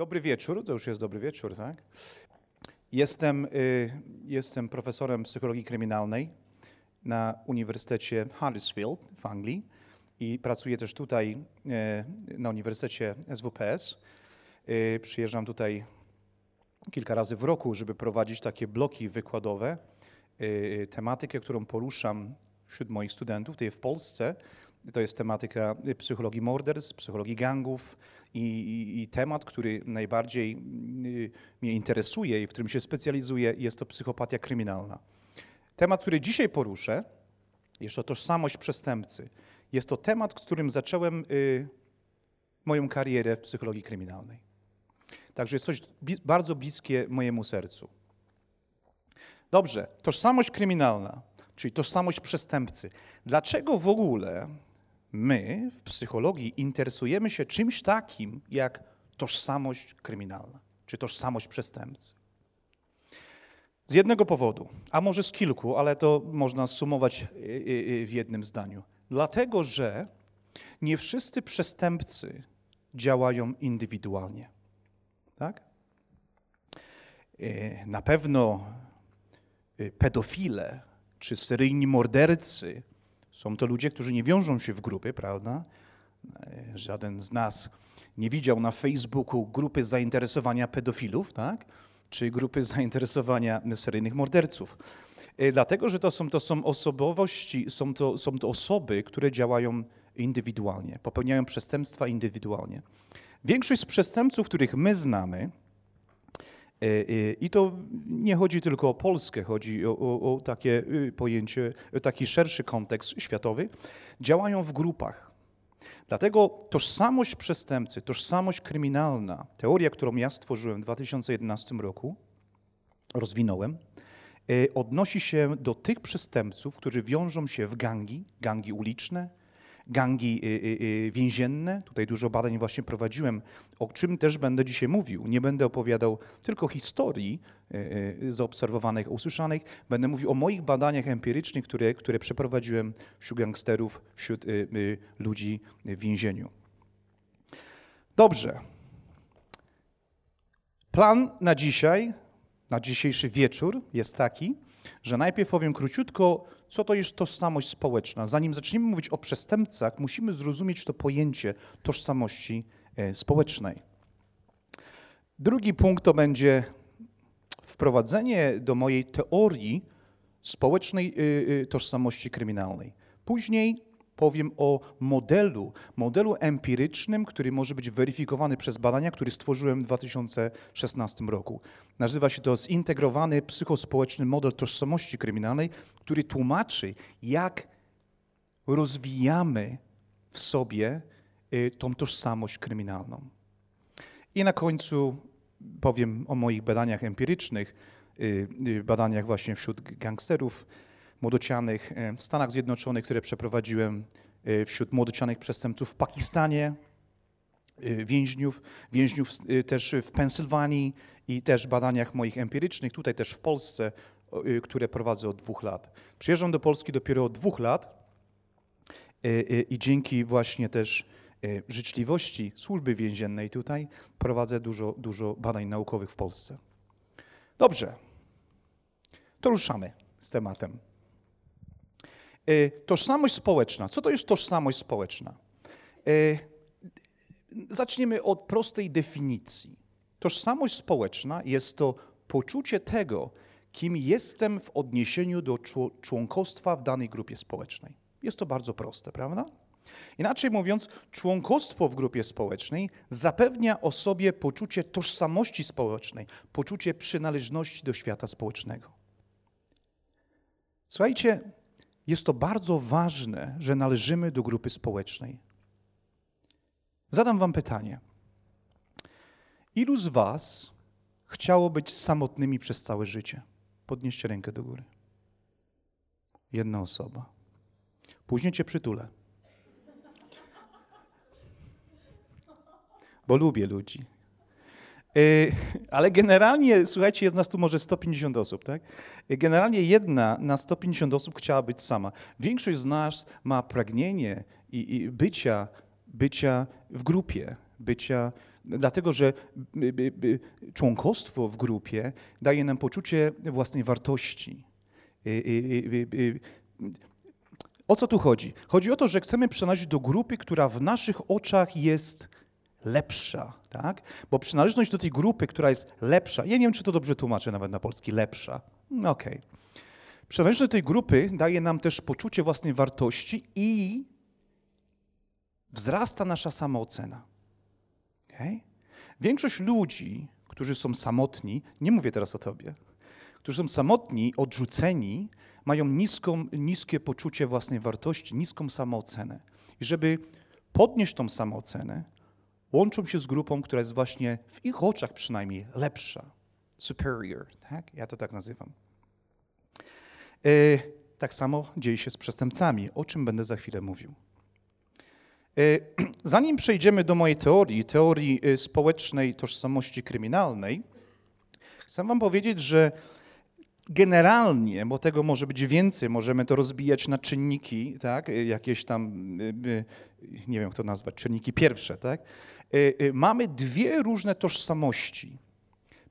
Dobry wieczór, to już jest dobry wieczór, tak? Jestem, y, jestem profesorem psychologii kryminalnej na Uniwersytecie Huddersfield w Anglii i pracuję też tutaj y, na Uniwersytecie SWPS. Y, przyjeżdżam tutaj kilka razy w roku, żeby prowadzić takie bloki wykładowe. Y, tematykę, którą poruszam wśród moich studentów, tutaj w Polsce, to jest tematyka psychologii morderstw, psychologii gangów i, i, i temat, który najbardziej y, mnie interesuje i w którym się specjalizuję, jest to psychopatia kryminalna. Temat, który dzisiaj poruszę, jest to tożsamość przestępcy. Jest to temat, którym zacząłem y, moją karierę w psychologii kryminalnej. Także jest coś bardzo bliskie mojemu sercu. Dobrze, tożsamość kryminalna, czyli tożsamość przestępcy. Dlaczego w ogóle my w psychologii interesujemy się czymś takim jak tożsamość kryminalna, czy tożsamość przestępcy? Z jednego powodu, a może z kilku, ale to można sumować y, y, y, w jednym zdaniu. Dlatego, że nie wszyscy przestępcy działają indywidualnie. Tak? Na pewno pedofile czy seryjni mordercy są to ludzie, którzy nie wiążą się w grupy, prawda? Y, Żaden z nas nie widział na Facebooku grupy zainteresowania pedofilów, tak? Czy grupy zainteresowania seryjnych morderców. Y, Dlatego, że to są, to są osobowości, są to, są to osoby, które działają indywidualnie, popełniają przestępstwa indywidualnie. Większość z przestępców, których my znamy, E, e, I to nie chodzi tylko o Polskę, chodzi o, o, o takie y, pojęcie, taki szerszy kontekst światowy. Działają w grupach. Dlatego tożsamość przestępcy, tożsamość kryminalna, teoria, którą ja stworzyłem w 2011 roku, rozwinąłem, e, odnosi się do tych przestępców, którzy wiążą się w gangi, gangi uliczne, gangi y, y, y, więzienne. Tutaj dużo badań właśnie prowadziłem, o czym też będę dzisiaj mówił. Nie będę opowiadał tylko historii zaobserwowanych, usłyszanych. Będę mówił o moich badaniach empirycznych, które, które przeprowadziłem wśród gangsterów, wśród ludzi w więzieniu. Dobrze. Plan na dzisiaj, na dzisiejszy wieczór jest taki, że najpierw powiem króciutko, co to jest tożsamość społeczna. Zanim zaczniemy mówić o przestępcach, musimy zrozumieć to pojęcie tożsamości e, społecznej. Drugi punkt to będzie wprowadzenie do mojej teorii społecznej y, y, tożsamości kryminalnej. Później powiem o modelu, modelu empirycznym, który może być weryfikowany przez badania, który stworzyłem w 2016 roku. Nazywa się to zintegrowany psychospołeczny model tożsamości kryminalnej, który tłumaczy, jak rozwijamy w sobie y, tą tożsamość kryminalną. I na końcu powiem o moich badaniach empirycznych, y, y, badaniach właśnie wśród gangsterów młodocianych y, w Stanach Zjednoczonych, które przeprowadziłem y, wśród młodocianych przestępców w Pakistanie, y, więźniów, więźniów też w Pensylwanii i też badaniach moich empirycznych, tutaj też w Polsce, które prowadzę od dwóch lat. Przyjeżdżam do Polski dopiero od dwóch lat i dzięki właśnie też życzliwości służby więziennej tutaj prowadzę dużo, dużo badań naukowych w Polsce. Dobrze, to ruszamy z tematem. Y, Tożsamość społeczna. Co to jest tożsamość społeczna? Y, Zaczniemy od prostej definicji. Tożsamość społeczna jest to poczucie tego, kim jestem w odniesieniu do czło- członkostwa w danej grupie społecznej. Jest to bardzo proste, prawda? Inaczej mówiąc, członkostwo w grupie społecznej zapewnia osobie poczucie tożsamości społecznej, poczucie przynależności do świata społecznego. Słuchajcie, jest to bardzo ważne, że należymy do grupy społecznej. Zadam Wam pytanie. Ilu z Was chciało być samotnymi przez całe życie? Podnieście rękę do góry. Jedna osoba. Później Cię przytulę. Bo lubię ludzi. Y, Ale generalnie, słuchajcie, jest nas tu może 150 osób, tak? Y, Generalnie jedna na 150 osób chciała być sama. Większość z nas ma pragnienie i, i bycia, bycia w grupie, bycia, dlatego że członkostwo w grupie daje nam poczucie własnej wartości. Y, O co tu chodzi? Chodzi o to, że chcemy przynależeć do grupy, która w naszych oczach jest lepsza, tak? Bo przynależność do tej grupy, która jest lepsza, ja nie wiem, czy to dobrze tłumaczę nawet na polski, lepsza, no okej. Okay. Przynależność do tej grupy daje nam też poczucie własnej wartości i wzrasta nasza samoocena. Okay? Większość ludzi, którzy są samotni, nie mówię teraz o tobie, którzy są samotni, odrzuceni, mają niską, niskie poczucie własnej wartości, niską samoocenę. I żeby podnieść tą samoocenę, łączą się z grupą, która jest właśnie w ich oczach przynajmniej lepsza, superior, tak? Ja to tak nazywam. E, tak samo dzieje się z przestępcami, o czym będę za chwilę mówił. E, zanim przejdziemy do mojej teorii, teorii e, społecznej tożsamości kryminalnej, chcę Wam powiedzieć, że generalnie, bo tego może być więcej, możemy to rozbijać na czynniki, tak, jakieś tam, nie wiem jak to nazwać, czynniki pierwsze, tak, mamy dwie różne tożsamości.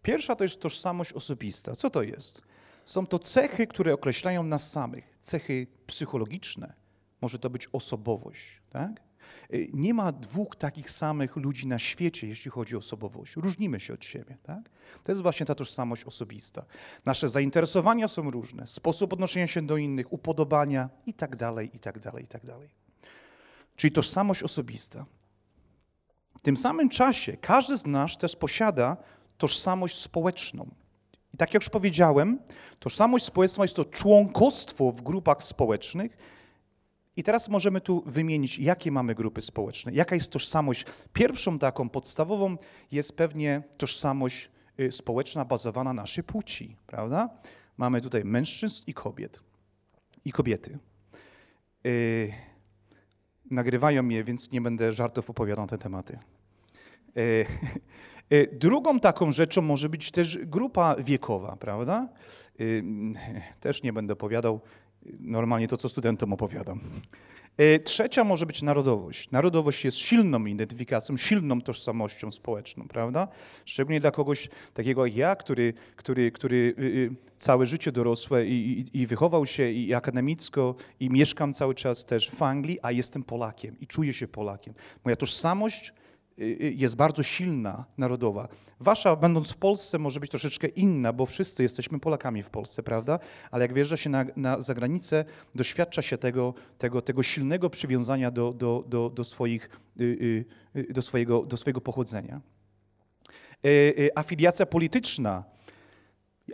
Pierwsza to jest tożsamość osobista. Co to jest? Są to cechy, które określają nas samych, cechy psychologiczne. Może to być osobowość, tak? Y, nie ma dwóch takich samych ludzi na świecie, jeśli chodzi o osobowość. Różnimy się od siebie. Tak? To jest właśnie ta tożsamość osobista. Nasze zainteresowania są różne, sposób odnoszenia się do innych, upodobania i tak dalej, i tak dalej, i tak dalej. Czyli tożsamość osobista. W tym samym czasie każdy z nas też posiada tożsamość społeczną. I tak jak już powiedziałem, tożsamość społeczna jest to członkostwo w grupach społecznych, i teraz możemy tu wymienić, jakie mamy grupy społeczne, jaka jest tożsamość. Pierwszą taką podstawową jest pewnie tożsamość y, społeczna bazowana na naszej płci, prawda? Mamy tutaj mężczyzn i kobiet. I kobiety. Yy, nagrywają mnie, więc nie będę żartów opowiadał na te tematy. Yy, drugą taką rzeczą może być też grupa wiekowa, prawda? Yy, też nie będę opowiadał, normalnie to, co studentom opowiadam. E, trzecia może być narodowość. Narodowość jest silną identyfikacją, silną tożsamością społeczną, prawda? Szczególnie dla kogoś takiego jak ja, który, który, który y, y, całe życie dorosłe i, i, i wychował się i akademicko i mieszkam cały czas też w Anglii, a jestem Polakiem i czuję się Polakiem. Moja tożsamość jest bardzo silna, narodowa. Wasza, będąc w Polsce, może być troszeczkę inna, bo wszyscy jesteśmy Polakami w Polsce, prawda? Ale jak wjeżdża się na, na zagranicę, doświadcza się tego, tego, tego silnego przywiązania do, do, do, do, swoich, y, do, swojego, do swojego pochodzenia. Afiliacja polityczna.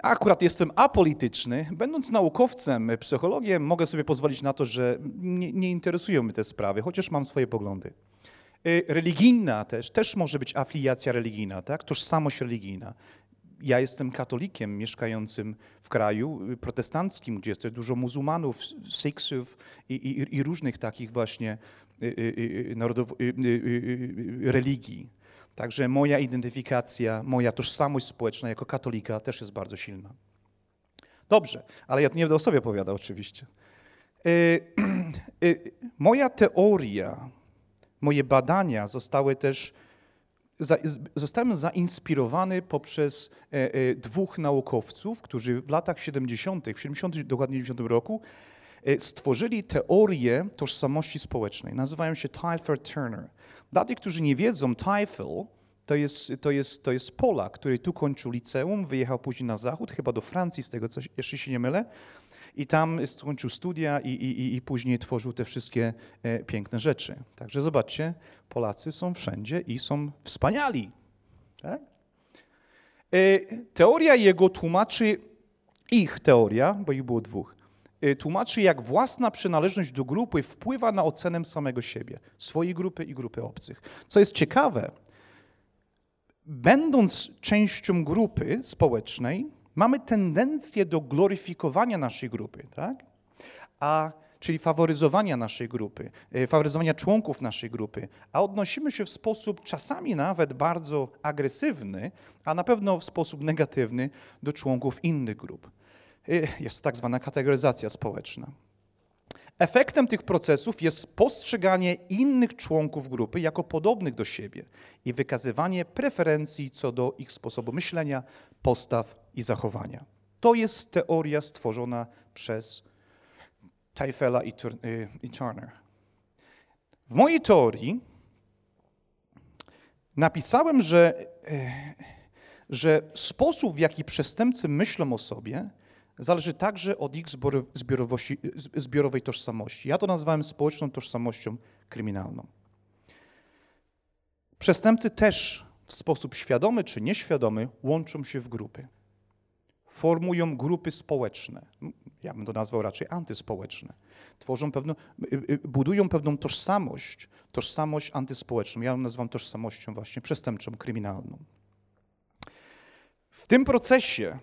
Akurat jestem apolityczny. Będąc naukowcem, psychologiem, mogę sobie pozwolić na to, że nie, nie interesują mnie te sprawy, chociaż mam swoje poglądy. Y, religijna też, też może być afiliacja religijna, tak? tożsamość religijna. Ja jestem katolikiem mieszkającym w kraju y, protestanckim, gdzie jest dużo muzułmanów, Sikhsów i, i, i różnych takich właśnie y, religii. Także moja identyfikacja, moja tożsamość społeczna jako katolika też jest bardzo silna. Dobrze, ale ja tu nie będę o sobie opowiadał oczywiście. Moja teoria moje badania zostały też, zostałem zainspirowany poprzez e, e, dwóch naukowców, którzy w latach 70., w 70, dokładnie 90 roku, e, stworzyli teorię tożsamości społecznej. Nazywają się Tyler Turner. Dla tych, którzy nie wiedzą, Tyfel to jest, to, jest, to jest Polak, który tu kończył liceum, wyjechał później na zachód, chyba do Francji, z tego co jeszcze się nie mylę, i tam skończył studia i, i, i później tworzył te wszystkie e, piękne rzeczy. Także zobaczcie, Polacy są wszędzie i są wspaniali. Tak? E, teoria jego tłumaczy, ich teoria, bo ich było dwóch, e, tłumaczy, jak własna przynależność do grupy wpływa na ocenę samego siebie, swojej grupy i grupy obcych. Co jest ciekawe, będąc częścią grupy społecznej, mamy tendencję do gloryfikowania naszej grupy, tak? A czyli faworyzowania naszej grupy, e, faworyzowania członków naszej grupy, a odnosimy się w sposób czasami nawet bardzo agresywny, a na pewno w sposób negatywny do członków innych grup. E, jest to tak zwana kategoryzacja społeczna. Efektem tych procesów jest postrzeganie innych członków grupy jako podobnych do siebie i wykazywanie preferencji co do ich sposobu myślenia, postaw i zachowania. To jest teoria stworzona przez Teifela i, y, Turner. W mojej teorii napisałem, że, y, że sposób, w jaki przestępcy myślą o sobie, zależy także od ich zbiorowej tożsamości. Ja to nazwałem społeczną tożsamością kryminalną. Przestępcy też w sposób świadomy czy nieświadomy łączą się w grupy. Formują grupy społeczne. Ja bym to nazwał raczej antyspołeczne. Tworzą pewną, y, y, budują pewną tożsamość, tożsamość antyspołeczną. Ja ją nazywam tożsamością właśnie przestępczą, kryminalną. W tym procesie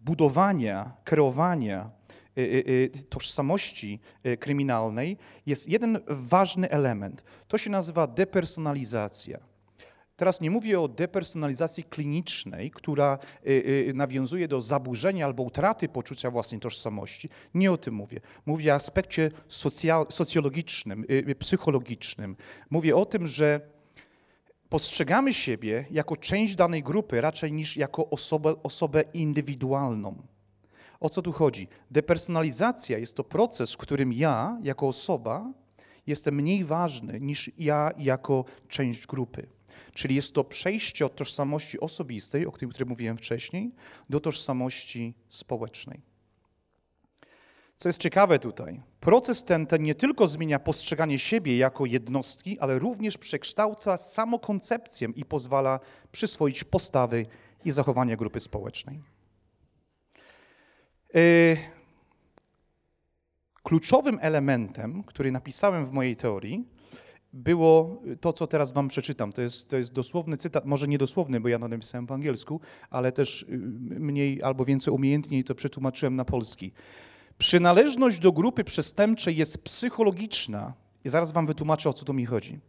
budowania, kreowania y, y, y, tożsamości kryminalnej jest jeden ważny element. To się nazywa depersonalizacja. Teraz nie mówię o depersonalizacji klinicznej, która nawiązuje do zaburzenia albo utraty poczucia własnej tożsamości. Nie o tym mówię. Mówię o aspekcie socjologicznym, psychologicznym. Mówię o tym, że postrzegamy siebie jako część danej grupy raczej niż jako osobę, osobę indywidualną. O co tu chodzi? Depersonalizacja jest to proces, w którym ja, jako osoba, jestem mniej ważny niż ja jako część grupy. Czyli jest to przejście od tożsamości osobistej, o której mówiłem wcześniej, do tożsamości społecznej. Co jest ciekawe tutaj, proces ten, ten nie tylko zmienia postrzeganie siebie jako jednostki, ale również przekształca samokoncepcję i pozwala przyswoić postawy i zachowania grupy społecznej. Yy, kluczowym elementem, który napisałem w mojej teorii, było to, co teraz wam przeczytam. To jest, to jest dosłowny cytat, może nie dosłowny, bo ja to napisałem po angielsku, ale też yy, mniej albo więcej umiejętniej to przetłumaczyłem na polski. Przynależność do grupy przestępczej jest psychologiczna. I zaraz wam wytłumaczę, o co tu mi chodzi.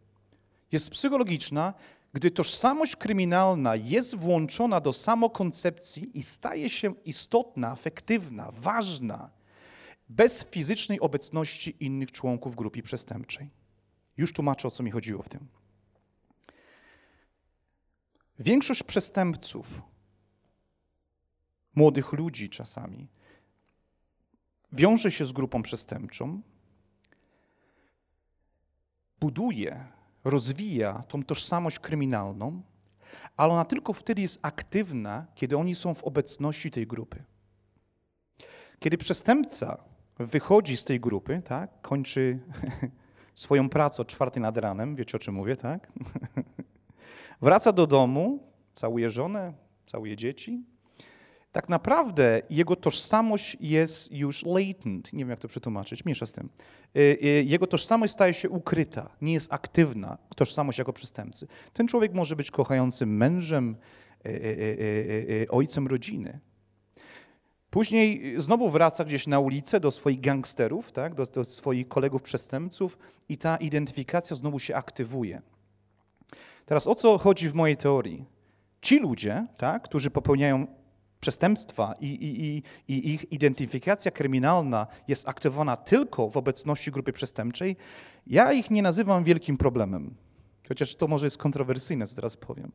Jest psychologiczna, gdy tożsamość kryminalna jest włączona do samokoncepcji i staje się istotna, efektywna, ważna, bez fizycznej obecności innych członków grupy przestępczej. Już tłumaczę, o co mi chodziło w tym. Większość przestępców, młodych ludzi czasami, wiąże się z grupą przestępczą, buduje, rozwija tą tożsamość kryminalną, ale ona tylko wtedy jest aktywna, kiedy oni są w obecności tej grupy. Kiedy przestępca wychodzi z tej grupy, tak, kończy swoją pracę o czwartej nad ranem, wiecie o czym mówię, tak? Wraca do domu, całuje żonę, całuje dzieci, tak naprawdę jego tożsamość jest już latent, nie wiem jak to przetłumaczyć, mniejsza z tym. Y, y, jego tożsamość staje się ukryta, nie jest aktywna, tożsamość jako przestępcy. Ten człowiek może być kochającym mężem, y, ojcem rodziny. Później znowu wraca gdzieś na ulicę do swoich gangsterów, tak, do, do swoich kolegów przestępców i ta identyfikacja znowu się aktywuje. Teraz o co chodzi w mojej teorii? Ci ludzie, tak, którzy popełniają przestępstwa i, i, i, ich identyfikacja kryminalna jest aktywowana tylko w obecności grupy przestępczej, ja ich nie nazywam wielkim problemem. Chociaż to może jest kontrowersyjne, co teraz powiem.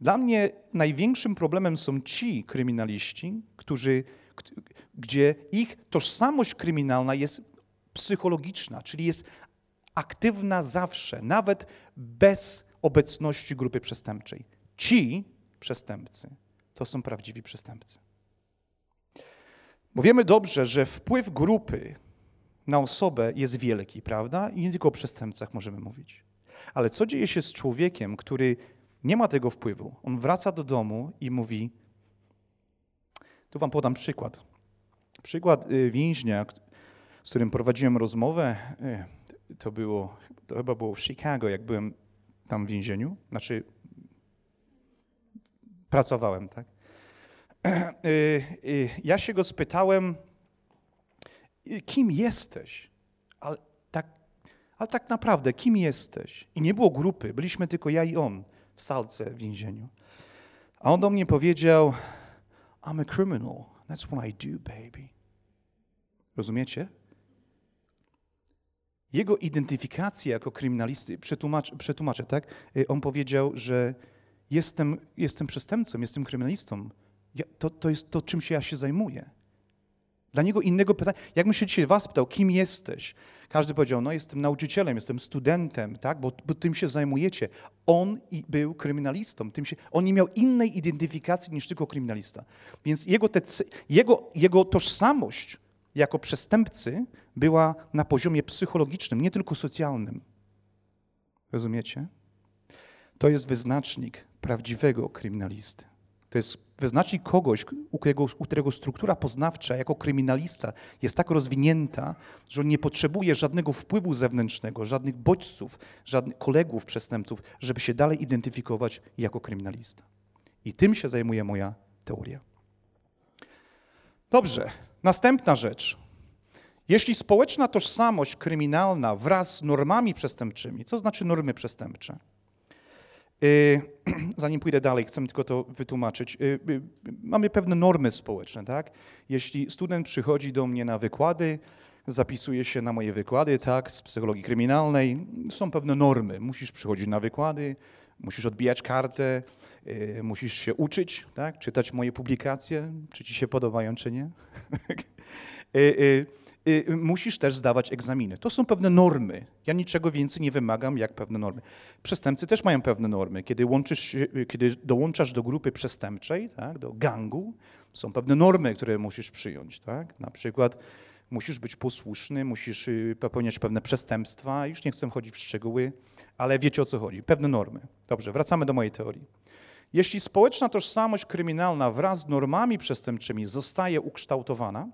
Dla mnie największym problemem są ci kryminaliści, którzy, gdzie ich tożsamość kryminalna jest psychologiczna, czyli jest aktywna zawsze, nawet bez obecności grupy przestępczej. Ci przestępcy to są prawdziwi przestępcy. Bo wiemy dobrze, że wpływ grupy na osobę jest wielki, prawda? I nie tylko o przestępcach możemy mówić. Ale co dzieje się z człowiekiem, który nie ma tego wpływu? On wraca do domu i mówi. Tu wam podam przykład. Przykład y, więźnia, z którym prowadziłem rozmowę, y, to było, to chyba było w Chicago, jak byłem tam w więzieniu. Znaczy, pracowałem, tak? Y, y, ja się go spytałem, y, kim jesteś? Ale tak, ale tak naprawdę, kim jesteś? I nie było grupy, byliśmy tylko ja i on w salce w więzieniu. A on do mnie powiedział, I'm a criminal. That's what I do, baby. Rozumiecie? Jego identyfikacja jako kryminalisty, przetłumacz, przetłumaczę, tak? On powiedział, że jestem, jestem przestępcą, jestem kryminalistą. Ja, to, to jest to, czym się ja się zajmuję. Dla niego innego pytania. Jakbym się dzisiaj was pytał, kim jesteś? Każdy powiedział, no jestem nauczycielem, jestem studentem, tak? bo, bo tym się zajmujecie. On był kryminalistą. Tym się, on nie miał innej identyfikacji niż tylko kryminalista. Więc jego, te, jego, jego tożsamość jako przestępcy była na poziomie psychologicznym, nie tylko socjalnym. Rozumiecie? To jest wyznacznik prawdziwego kryminalisty. To jest wyznacznik kogoś, u którego, u którego struktura poznawcza jako kryminalista jest tak rozwinięta, że on nie potrzebuje żadnego wpływu zewnętrznego, żadnych bodźców, żadnych kolegów przestępców, żeby się dalej identyfikować jako kryminalista. I tym się zajmuje moja teoria. Dobrze, następna rzecz. Jeśli społeczna tożsamość kryminalna wraz z normami przestępczymi, co znaczy normy przestępcze? Y, zanim pójdę dalej, chcę tylko to wytłumaczyć. Y, y, mamy pewne normy społeczne, tak? Jeśli student przychodzi do mnie na wykłady, zapisuje się na moje wykłady, tak, z psychologii kryminalnej, są pewne normy. Musisz przychodzić na wykłady, musisz odbijać kartę, musisz się uczyć, tak, czytać moje publikacje, czy ci się podobają, czy nie. Y, y, musisz też zdawać egzaminy. To są pewne normy. Ja niczego więcej nie wymagam jak pewne normy. Przestępcy też mają pewne normy. Kiedy, łączysz, y, kiedy dołączasz do grupy przestępczej, tak, do gangu, są pewne normy, które musisz przyjąć. Tak? Na przykład musisz być posłuszny, musisz popełniać pewne przestępstwa. Już nie chcę chodzić w szczegóły, ale wiecie o co chodzi. Pewne normy. Dobrze, wracamy do mojej teorii. Jeśli społeczna tożsamość kryminalna wraz z normami przestępczymi zostaje ukształtowana,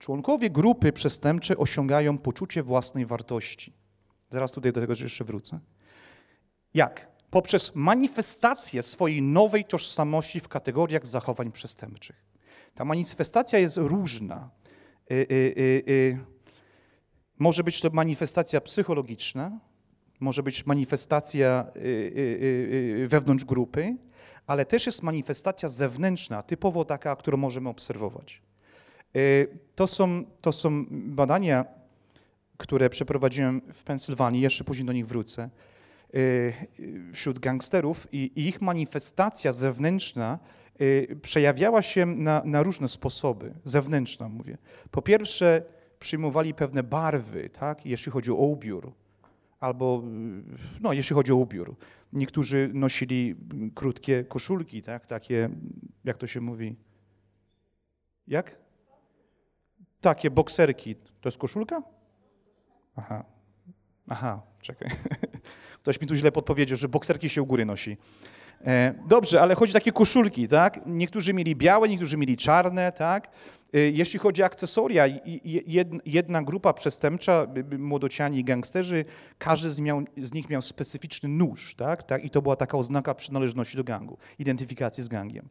Członkowie grupy przestępczej osiągają poczucie własnej wartości. Zaraz tutaj do tego jeszcze wrócę. Jak? Poprzez manifestację swojej nowej tożsamości w kategoriach zachowań przestępczych. Ta manifestacja jest różna. Y, y, y, może być to manifestacja psychologiczna, może być manifestacja wewnątrz grupy, ale też jest manifestacja zewnętrzna, typowo taka, którą możemy obserwować. Y, to są, to są badania, które przeprowadziłem w Pensylwanii, jeszcze później do nich wrócę, y, wśród gangsterów i, ich manifestacja zewnętrzna y, przejawiała się na, na różne sposoby, zewnętrzna mówię. Po pierwsze przyjmowali pewne barwy, tak, jeśli chodzi o ubiór, albo no, jeśli chodzi o ubiór. Niektórzy nosili krótkie koszulki, tak, takie, jak to się mówi, jak? Takie bokserki. To jest koszulka? Aha. Aha, czekaj. Ktoś mi tu źle podpowiedział, że bokserki się u góry nosi. E, dobrze, ale chodzi o takie koszulki, tak? Niektórzy mieli białe, niektórzy mieli czarne, tak? E, jeśli chodzi o akcesoria, jedna grupa przestępcza, młodociani i gangsterzy, każdy z, miał, z, nich miał specyficzny nóż, tak? tak? I to była taka oznaka przynależności do gangu, identyfikacji z gangiem.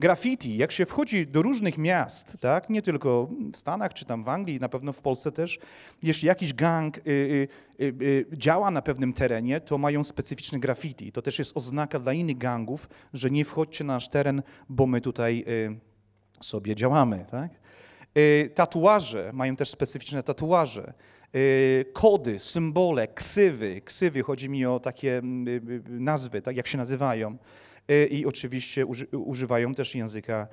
Graffiti, jak się wchodzi do różnych miast, tak? Nie tylko w Stanach czy tam w Anglii, na pewno w Polsce też, jeśli jakiś gang y, y, y, y działa na pewnym terenie, to mają specyficzne graffiti. To też jest oznaka dla innych gangów, że nie wchodźcie na nasz teren, bo my tutaj y, sobie działamy, tak? Y, tatuaże, mają też specyficzne tatuaże. Y, kody, symbole, ksywy. Ksywy, chodzi mi o takie mm, y, nazwy, tak jak się nazywają. I oczywiście używają też języka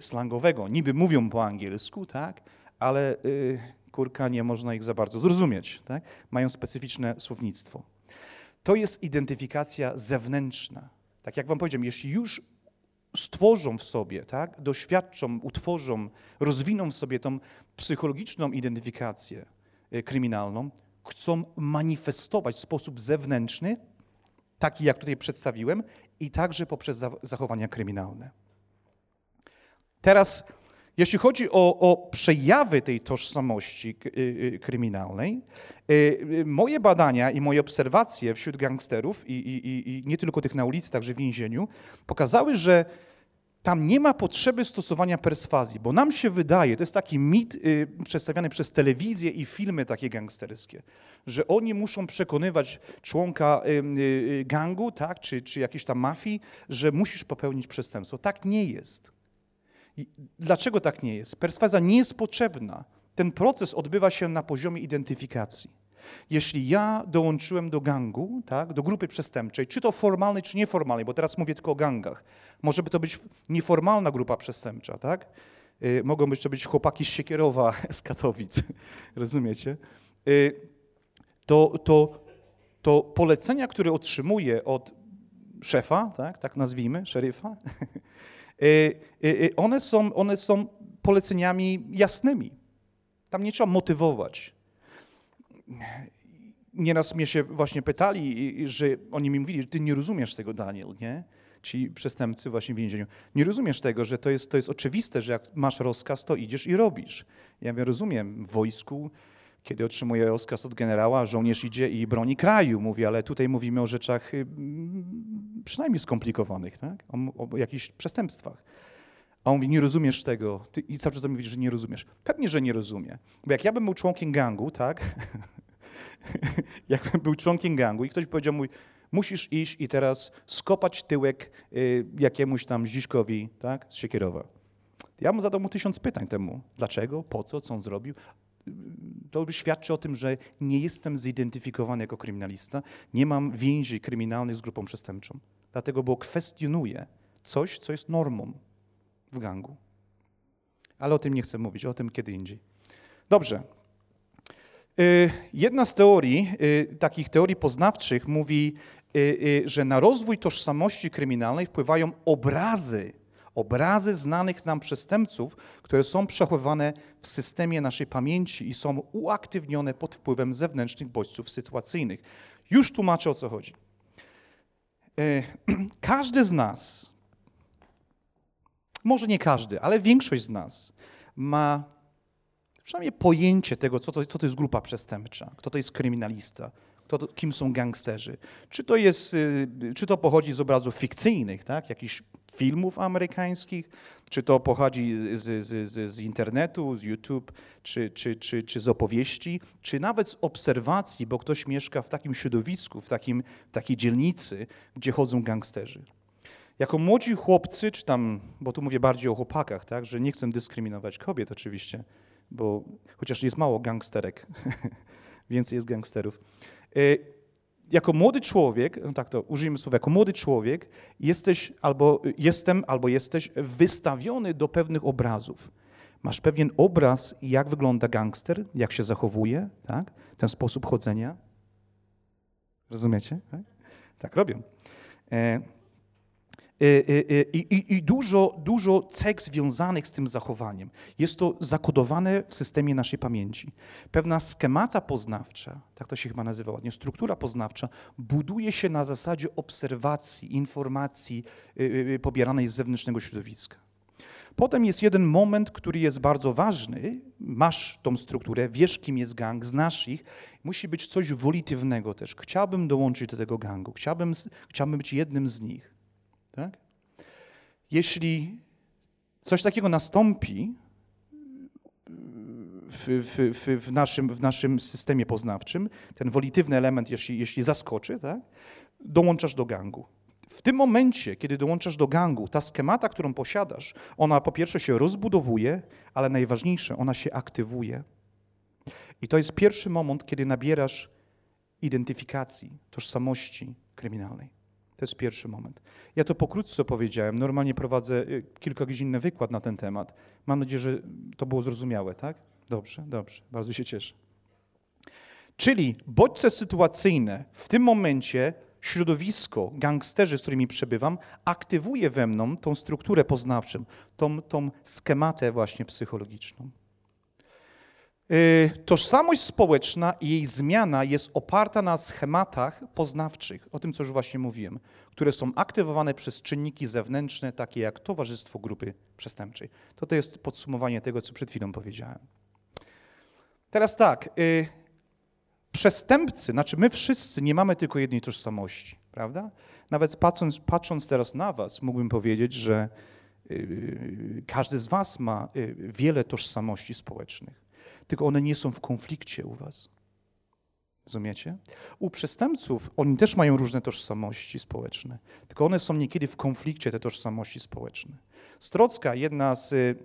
slangowego. Niby mówią po angielsku, tak? ale kurka nie można ich za bardzo zrozumieć. Tak? Mają specyficzne słownictwo. To jest identyfikacja zewnętrzna. Tak jak wam powiedziałem, jeśli już stworzą w sobie, tak, doświadczą, utworzą, rozwiną w sobie tą psychologiczną identyfikację e, kryminalną, chcą manifestować w sposób zewnętrzny, taki jak tutaj przedstawiłem, i także poprzez zachowania kryminalne. Teraz, jeśli chodzi o, o przejawy tej tożsamości e, e, kryminalnej, moje badania i moje obserwacje wśród gangsterów, i, i, i nie tylko tych na ulicy, także w więzieniu, pokazały, że tam nie ma potrzeby stosowania perswazji, bo nam się wydaje, to jest taki mit y, przedstawiany przez telewizję i filmy takie gangsterskie, że oni muszą przekonywać członka y, y, gangu, tak, czy, czy jakiejś tam mafii, że musisz popełnić przestępstwo. Tak nie jest. I dlaczego tak nie jest? Perswazja nie jest potrzebna. Ten proces odbywa się na poziomie identyfikacji. Jeśli ja dołączyłem do gangu, tak, do grupy przestępczej, czy to formalnej, czy nieformalnej, bo teraz mówię tylko o gangach, może by to być nieformalna grupa przestępcza, tak? Y, mogą być to być chłopaki z Siekierowa, z Katowic, rozumiecie? Y, to, to, to polecenia, które otrzymuję od szefa, tak, tak nazwijmy, szeryfa, y, one są, one są poleceniami jasnymi. Tam nie trzeba motywować. Nieraz mnie się właśnie pytali, że oni mi mówili, że ty nie rozumiesz tego, Daniel, nie? Ci przestępcy właśnie w więzieniu. Nie rozumiesz tego, że to jest, to jest oczywiste, że jak masz rozkaz, to idziesz i robisz. Ja mnie rozumiem, w wojsku, kiedy otrzymuje rozkaz od generała, żołnierz idzie i broni kraju, mówi, ale tutaj mówimy o rzeczach przynajmniej skomplikowanych, tak? o, o jakichś przestępstwach. A on mówi, nie rozumiesz tego. Ty, I cały czas mi mówi, że nie rozumiesz. Pewnie, że nie rozumie. Bo jak ja bym był członkiem gangu, tak? Jakbym był członkiem gangu i ktoś powiedział mu, musisz iść i teraz skopać tyłek y, jakiemuś tam Zdziszkowi, tak? Z Siekierowa. Ja mu zadał mu tysiąc pytań temu. Dlaczego? Po co? Co on zrobił? To świadczy o tym, że nie jestem zidentyfikowany jako kryminalista, nie mam więzi kryminalnych z grupą przestępczą. Dlatego, bo kwestionuję coś, co jest normą w gangu. Ale o tym nie chcę mówić, o tym kiedy indziej. Dobrze. Y, jedna z teorii, y, takich teorii poznawczych mówi, y, że na rozwój tożsamości kryminalnej wpływają obrazy, obrazy znanych nam przestępców, które są przechowywane w systemie naszej pamięci i są uaktywnione pod wpływem zewnętrznych bodźców sytuacyjnych. Już tłumaczę o co chodzi. Każdy z nas może nie każdy, ale większość z nas ma przynajmniej pojęcie tego, co to, co to jest grupa przestępcza, kto to jest kryminalista, kto to, kim są gangsterzy. Czy to, jest, y, czy to pochodzi z obrazów fikcyjnych, tak? jakichś filmów amerykańskich, czy to pochodzi z, z, z, z internetu, z YouTube, czy, czy, czy, czy z opowieści, czy nawet z obserwacji, bo ktoś mieszka w takim środowisku, w, takim, w takiej dzielnicy, gdzie chodzą gangsterzy. Jako młodzi chłopcy, czy tam, bo tu mówię bardziej o chłopakach, tak, że nie chcę dyskryminować kobiet oczywiście, bo chociaż jest mało gangsterek, więcej jest gangsterów. E, jako młody człowiek, no tak to użyjmy słowa, jako młody człowiek jesteś albo jestem, albo jesteś wystawiony do pewnych obrazów. Masz pewien obraz, jak wygląda gangster, jak się zachowuje, tak? ten sposób chodzenia. Rozumiecie? Tak, tak robią. Y, y, y, I, i, I, dużo, dużo cech związanych z tym zachowaniem. Jest to zakodowane w systemie naszej pamięci. Pewna schemata poznawcza, tak to się chyba nazywa ładnie, struktura poznawcza, buduje się na zasadzie obserwacji, informacji pobieranej z zewnętrznego środowiska. Potem jest jeden moment, który jest bardzo ważny. Masz tą strukturę, wiesz, kim jest gang, znasz ich. Musi być coś wolitywnego też. Chciałbym dołączyć do tego gangu, chciałbym, chciałbym być jednym z nich. Tak? Jeśli coś takiego nastąpi w, w, w, naszym, w naszym systemie poznawczym, ten wolitywny element, jeśli, jeśli zaskoczy, tak? dołączasz do gangu. W tym momencie, kiedy dołączasz do gangu, ta schemata, którą posiadasz, ona po pierwsze się rozbudowuje, ale najważniejsze, ona się aktywuje. I to jest pierwszy moment, kiedy nabierasz identyfikacji, tożsamości kryminalnej. To jest pierwszy moment. Ja to pokrótce powiedziałem. Normalnie prowadzę y, kilkagodzinny wykład na ten temat. Mam nadzieję, że to było zrozumiałe, tak? Dobrze, dobrze. Bardzo się cieszę. Czyli bodźce sytuacyjne w tym momencie środowisko, gangsterzy, z którymi przebywam, aktywuje we mną tą strukturę poznawczą, tą, tą schematę właśnie psychologiczną. Y, tożsamość społeczna i jej zmiana jest oparta na schematach poznawczych, o tym, co już właśnie mówiłem, które są aktywowane przez czynniki zewnętrzne, takie jak towarzystwo grupy przestępczej. To to jest podsumowanie tego, co przed chwilą powiedziałem. Teraz tak, y, przestępcy, znaczy my wszyscy nie mamy tylko jednej tożsamości, prawda? Nawet patrząc, patrząc teraz na was, mógłbym powiedzieć, że y, każdy z was ma wiele tożsamości społecznych tylko one nie są w konflikcie u was. Rozumiecie? U przestępców oni też mają różne tożsamości społeczne, tylko one są niekiedy w konflikcie, te tożsamości społeczne. Strocka, jedna z, y,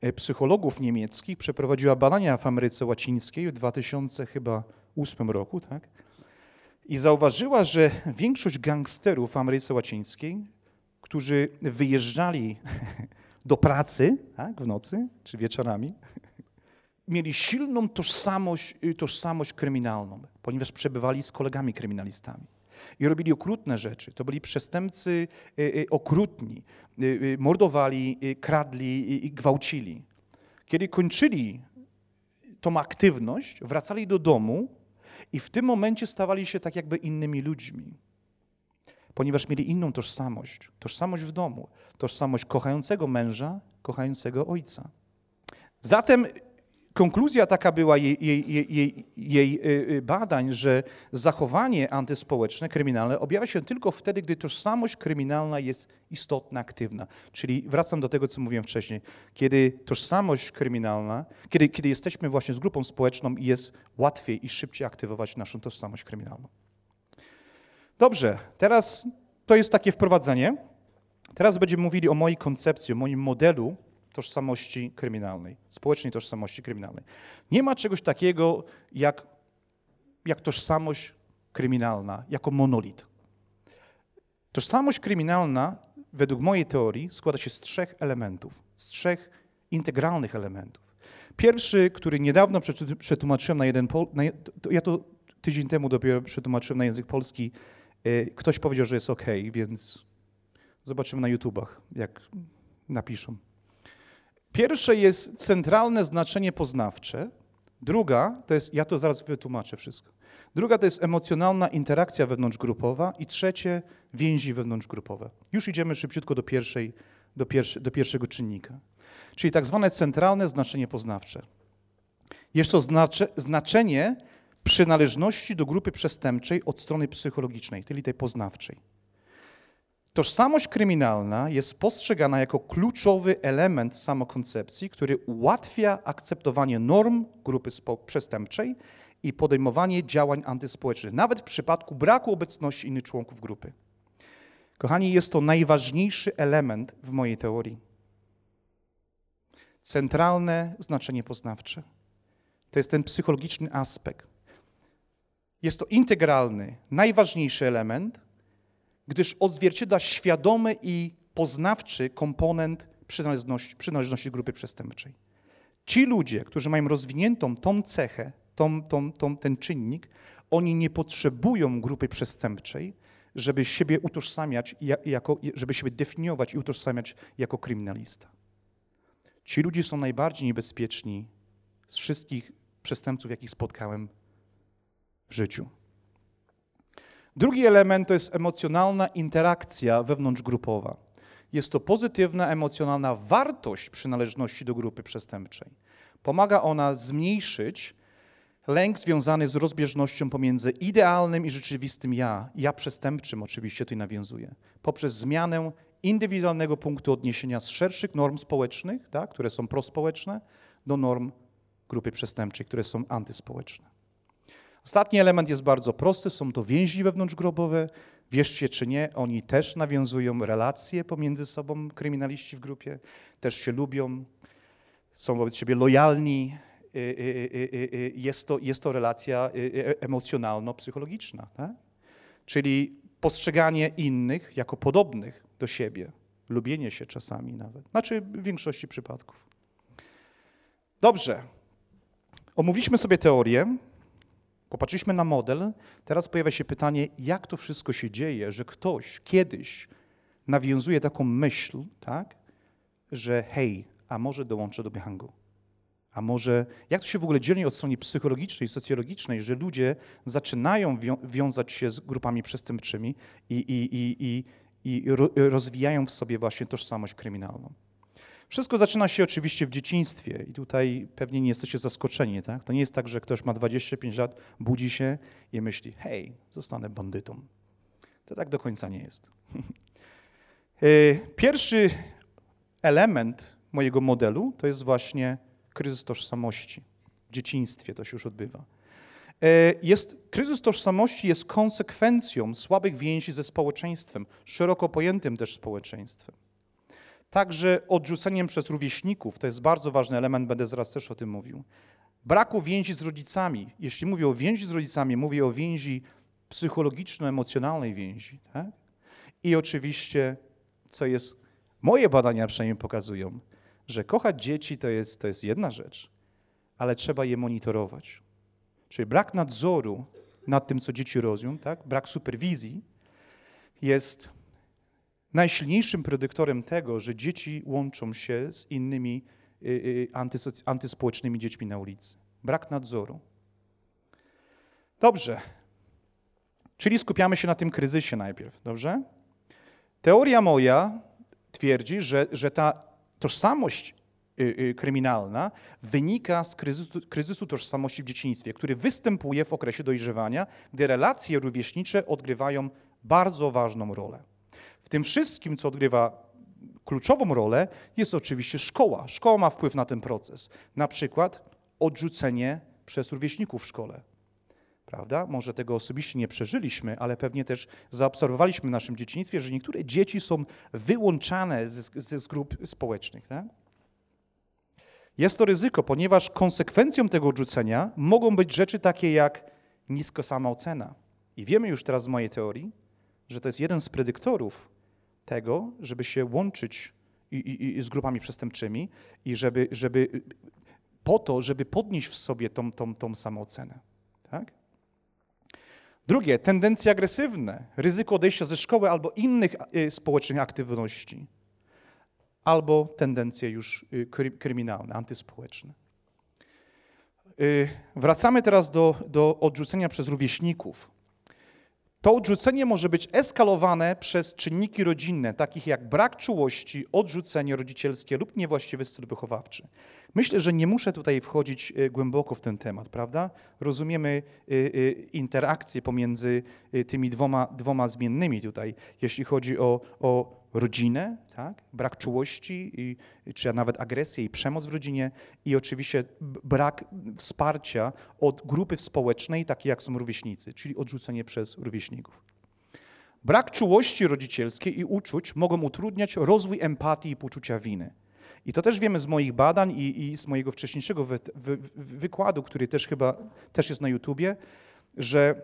e, psychologów niemieckich przeprowadziła badania w Ameryce Łacińskiej w 2008 roku, tak? I zauważyła, że większość gangsterów w Ameryce Łacińskiej, którzy wyjeżdżali do pracy tak, w nocy czy wieczorami, mieli silną tożsamość, y, tożsamość kryminalną, ponieważ przebywali z kolegami kryminalistami i robili okrutne rzeczy. To byli przestępcy y, y, okrutni, mordowali, kradli i gwałcili. Kiedy kończyli tą aktywność, wracali do domu i w tym momencie stawali się tak jakby innymi ludźmi ponieważ mieli inną tożsamość. Tożsamość w domu, tożsamość kochającego męża, kochającego ojca. Zatem konkluzja taka była jej, jej, jej, jej, y, y, badań, że zachowanie antyspołeczne, kryminalne objawia się tylko wtedy, gdy tożsamość kryminalna jest istotna, aktywna. Czyli wracam do tego, co mówiłem wcześniej. Kiedy tożsamość kryminalna, kiedy, kiedy jesteśmy właśnie z grupą społeczną, jest łatwiej i szybciej aktywować naszą tożsamość kryminalną. Dobrze, teraz to jest takie wprowadzenie. Teraz będziemy mówili o mojej koncepcji, o moim modelu tożsamości kryminalnej, społecznej tożsamości kryminalnej. Nie ma czegoś takiego jak, jak tożsamość kryminalna, jako monolit. Tożsamość kryminalna, według mojej teorii, składa się z trzech elementów, z trzech integralnych elementów. Pierwszy, który niedawno przetłumaczyłem na jeden, na, ja to tydzień temu dopiero przetłumaczyłem na język polski, Y, ktoś powiedział, że jest ok, więc zobaczymy na YouTubach, jak napiszą. Pierwsze jest centralne znaczenie poznawcze. Druga to jest, ja to zaraz wytłumaczę wszystko. Druga to jest emocjonalna interakcja wewnątrzgrupowa i trzecie więzi wewnątrzgrupowe. Już idziemy szybciutko do, pierwszej, do, pierwszy, do pierwszego czynnika. Czyli tak zwane centralne znaczenie poznawcze. Jest to znacze, znaczenie przynależności do grupy przestępczej od strony psychologicznej, czyli tej poznawczej. Tożsamość kryminalna jest postrzegana jako kluczowy element samokoncepcji, który ułatwia akceptowanie norm grupy przestępczej i podejmowanie działań antyspołecznych, nawet w przypadku braku obecności innych członków grupy. Kochani, jest to najważniejszy element w mojej teorii. Centralne znaczenie poznawcze. To jest ten psychologiczny aspekt. Jest to integralny, najważniejszy element, gdyż odzwierciedla świadomy i poznawczy komponent przynależności, przynależności grupy przestępczej. Ci ludzie, którzy mają rozwiniętą tą cechę, tą, tą, tą, ten czynnik, oni nie potrzebują grupy przestępczej, żeby siebie utożsamiać, jako, żeby siebie definiować i utożsamiać jako kryminalista. Ci ludzie są najbardziej niebezpieczni z wszystkich przestępców, jakich spotkałem w życiu. Drugi element to jest emocjonalna interakcja wewnątrzgrupowa. Jest to pozytywna emocjonalna wartość przynależności do grupy przestępczej. Pomaga ona zmniejszyć lęk związany z rozbieżnością pomiędzy idealnym i rzeczywistym ja, ja przestępczym oczywiście tutaj nawiązuje, poprzez zmianę indywidualnego punktu odniesienia z szerszych norm społecznych, tak, które są prospołeczne, do norm grupy przestępczej, które są antyspołeczne. Ostatni element jest bardzo prosty, są to więzi wewnątrzgrobowe. Wierzcie czy nie, oni też nawiązują relacje pomiędzy sobą, kryminaliści w grupie, też się lubią, są wobec siebie lojalni. Y, y, y, jest to, jest to relacja emocjonalno-psychologiczna. Tak? Czyli postrzeganie innych jako podobnych do siebie, lubienie się czasami nawet, znaczy w większości przypadków. Dobrze, omówiliśmy sobie teorię, Popatrzyliśmy na model, teraz pojawia się pytanie, jak to wszystko się dzieje, że ktoś kiedyś nawiązuje taką myśl, tak, że hej, a może dołączę do gangu? A może, jak to się w ogóle dzieje od strony psychologicznej, socjologicznej, że ludzie zaczynają wiązać się z grupami przestępczymi i, i, i, i, i rozwijają w sobie właśnie tożsamość kryminalną? Wszystko zaczyna się oczywiście w dzieciństwie i tutaj pewnie nie jesteście zaskoczeni. Tak? To nie jest tak, że ktoś ma 25 lat, budzi się i myśli, hej, zostanę bandytą. To tak do końca nie jest. E, pierwszy element mojego modelu to jest właśnie kryzys tożsamości. W dzieciństwie to się już odbywa. E, jest, kryzys tożsamości jest konsekwencją słabych więzi ze społeczeństwem, szeroko pojętym też społeczeństwem. Także odrzuceniem przez rówieśników, to jest bardzo ważny element, będę zaraz też o tym mówił. Braku więzi z rodzicami. Jeśli mówię o więzi z rodzicami, mówię o więzi psychologiczno-emocjonalnej więzi. Tak? I oczywiście, co jest, moje badania przynajmniej pokazują, że kochać dzieci to jest, to jest jedna rzecz, ale trzeba je monitorować. Czyli brak nadzoru nad tym, co dzieci robią, tak? brak superwizji jest najsilniejszym predyktorem tego, że dzieci łączą się z innymi y, y, antyspołecznymi dziećmi na ulicy. Brak nadzoru. Dobrze. Czyli skupiamy się na tym kryzysie najpierw, dobrze? Teoria moja twierdzi, że, że ta tożsamość y, kryminalna wynika z kryzysu, kryzysu, tożsamości w dzieciństwie, który występuje w okresie dojrzewania, gdy relacje rówieśnicze odgrywają bardzo ważną rolę. W tym wszystkim, co odgrywa kluczową rolę, jest oczywiście szkoła. Szkoła ma wpływ na ten proces. Na przykład odrzucenie przez rówieśników w szkole. Prawda? Może tego osobiście nie przeżyliśmy, ale pewnie też zaobserwowaliśmy w naszym dzieciństwie, że niektóre dzieci są wyłączane ze, ze grup społecznych. Tak? Jest to ryzyko, ponieważ konsekwencją tego odrzucenia mogą być rzeczy takie jak nisko samoocena. I wiemy już teraz z mojej teorii, że to jest jeden z predyktorów tego, żeby się łączyć i, i, i z grupami przestępczymi i żeby, żeby po to, żeby podnieść w sobie tą, tą, tą samoocenę. Tak? Drugie, tendencje agresywne, ryzyko odejścia ze szkoły albo innych y, społecznych aktywności, albo tendencje już y, kryminalne, antyspołeczne. Y, wracamy teraz do, do odrzucenia przez rówieśników. To odrzucenie może być eskalowane przez czynniki rodzinne, takich jak brak czułości, odrzucenie rodzicielskie lub niewłaściwy styl wychowawczy. Myślę, że nie muszę tutaj wchodzić e, głęboko w ten temat, prawda? Rozumiemy e, e, interakcję pomiędzy tymi dwoma, dwoma zmiennymi tutaj, jeśli chodzi o, o rodzinę, tak? brak czułości, i, czy nawet agresję i przemoc w rodzinie i oczywiście brak wsparcia od grupy społecznej, takiej jak są rówieśnicy, czyli odrzucenie przez rówieśników. Brak czułości rodzicielskiej i uczuć mogą utrudniać rozwój empatii i poczucia winy. I to też wiemy z moich badań i, i z mojego wcześniejszego wy, wy, wykładu, który też chyba też jest na YouTubie, że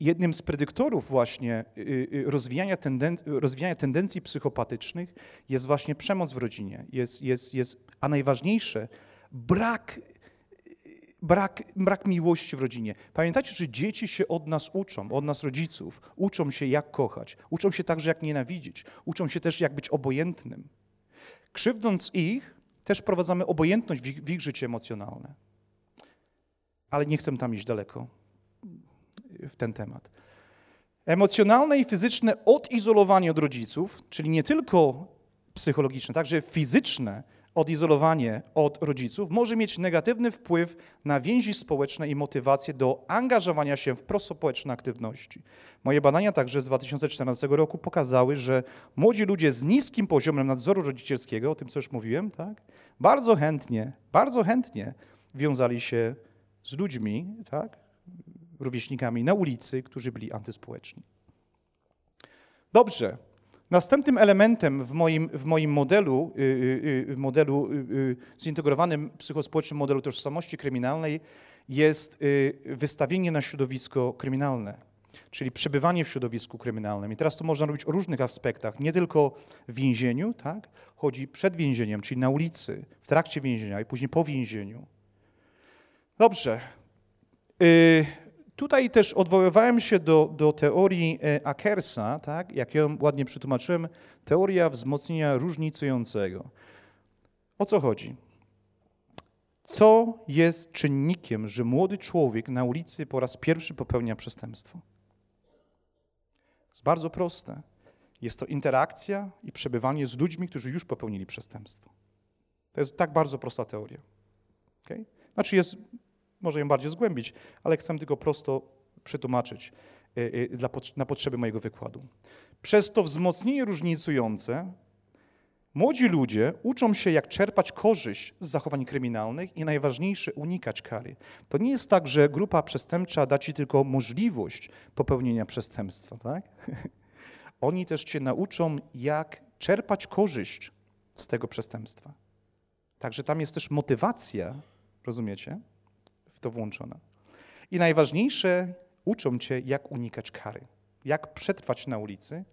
jednym z predyktorów właśnie y, y, rozwijania, tendencji, rozwijania tendencji psychopatycznych jest właśnie przemoc w rodzinie. Jest, jest, jest, a najważniejsze, brak, brak, brak miłości w rodzinie. Pamiętajcie, że dzieci się od nas uczą, od nas rodziców. Uczą się jak kochać, uczą się także jak nienawidzić, uczą się też jak być obojętnym. Krzywdząc ich, też prowadzamy obojętność w ich, w ich życie emocjonalne. Ale nie chcę tam iść daleko w ten temat. Emocjonalne i fizyczne odizolowanie od rodziców, czyli nie tylko psychologiczne, także fizyczne odizolowanie od rodziców może mieć negatywny wpływ na więzi społeczne i motywację do angażowania się w prospołeczne aktywności. Moje badania także z 2014 roku pokazały, że młodzi ludzie z niskim poziomem nadzoru rodzicielskiego, o tym co już mówiłem, tak, bardzo chętnie, bardzo chętnie wiązali się z ludźmi, tak, rówieśnikami na ulicy, którzy byli antyspołeczni. Dobrze. Następnym elementem w moim, w moim modelu, yy, modelu yy, zintegrowanym psychospołecznym modelu tożsamości kryminalnej jest wystawienie na środowisko kryminalne, czyli przebywanie w środowisku kryminalnym. I teraz to można robić o różnych aspektach, nie tylko w więzieniu, tak? chodzi przed więzieniem, czyli na ulicy, w trakcie więzienia i później po więzieniu. Dobrze. Tutaj też odwoływałem się do, do teorii e, Ackersa, tak, jak ją ładnie przetłumaczyłem, teoria wzmocnienia różnicującego. O co chodzi? Co jest czynnikiem, że młody człowiek na ulicy po raz pierwszy popełnia przestępstwo? Jest bardzo proste. Jest to interakcja i przebywanie z ludźmi, którzy już popełnili przestępstwo. To jest tak bardzo prosta teoria. Okay? Znaczy jest może ją bardziej zgłębić, ale chcę tylko prosto przetłumaczyć y, y, na potrzeby mojego wykładu. Przez to wzmocnienie różnicujące młodzi ludzie uczą się, jak czerpać korzyść z zachowań kryminalnych i najważniejsze, unikać kary. To nie jest tak, że grupa przestępcza da ci tylko możliwość popełnienia przestępstwa, tak? Oni też cię nauczą, jak czerpać korzyść z tego przestępstwa. Także tam jest też motywacja, rozumiecie, to włączona. I najważniejsze, uczą cię, jak unikać kary, jak przetrwać na ulicy,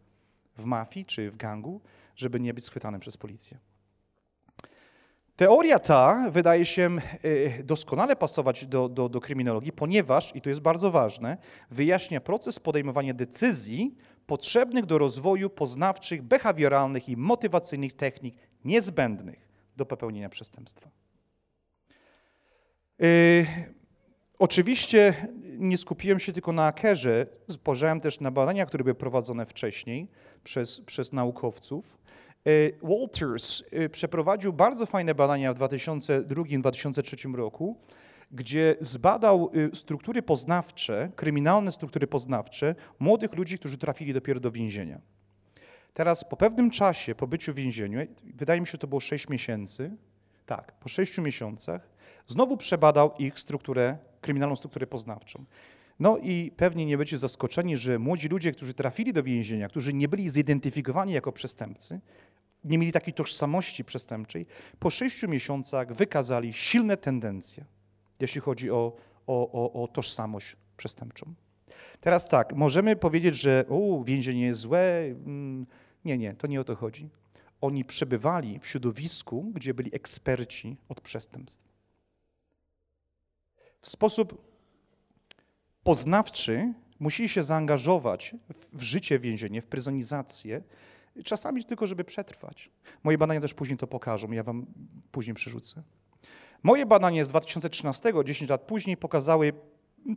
w mafii czy w gangu, żeby nie być schwytanym przez policję. Teoria ta wydaje się y, doskonale pasować do, do, do kryminologii, ponieważ, i to jest bardzo ważne, wyjaśnia proces podejmowania decyzji potrzebnych do rozwoju poznawczych, behawioralnych i motywacyjnych technik niezbędnych do popełnienia przestępstwa. Yy, oczywiście nie skupiłem się tylko na akerze, spojrzałem też na badania, które były prowadzone wcześniej przez, przez naukowców. Yy, Walters yy, przeprowadził bardzo fajne badania w 2002-2003 roku, gdzie zbadał struktury poznawcze, kryminalne struktury poznawcze młodych ludzi, którzy trafili dopiero do więzienia. Teraz po pewnym czasie pobyciu w więzieniu, wydaje mi się, to było 6 miesięcy, tak, po 6 miesiącach, znowu przebadał ich strukturę, kryminalną strukturę poznawczą. No i pewnie nie będziecie zaskoczeni, że młodzi ludzie, którzy trafili do więzienia, którzy nie byli zidentyfikowani jako przestępcy, nie mieli takiej tożsamości przestępczej, po sześciu miesiącach wykazali silne tendencje, jeśli chodzi o, o, o, o tożsamość przestępczą. Teraz tak, możemy powiedzieć, że o, więzienie jest złe. Mm, nie, nie, to nie o to chodzi. Oni przebywali w środowisku, gdzie byli eksperci od przestępstw. W sposób poznawczy musieli się zaangażować w życie więzienia, w pryzonizację, czasami tylko, żeby przetrwać. Moje badania też później to pokażą, ja wam później przerzucę. Moje badanie z 2013, 10 lat później, pokazały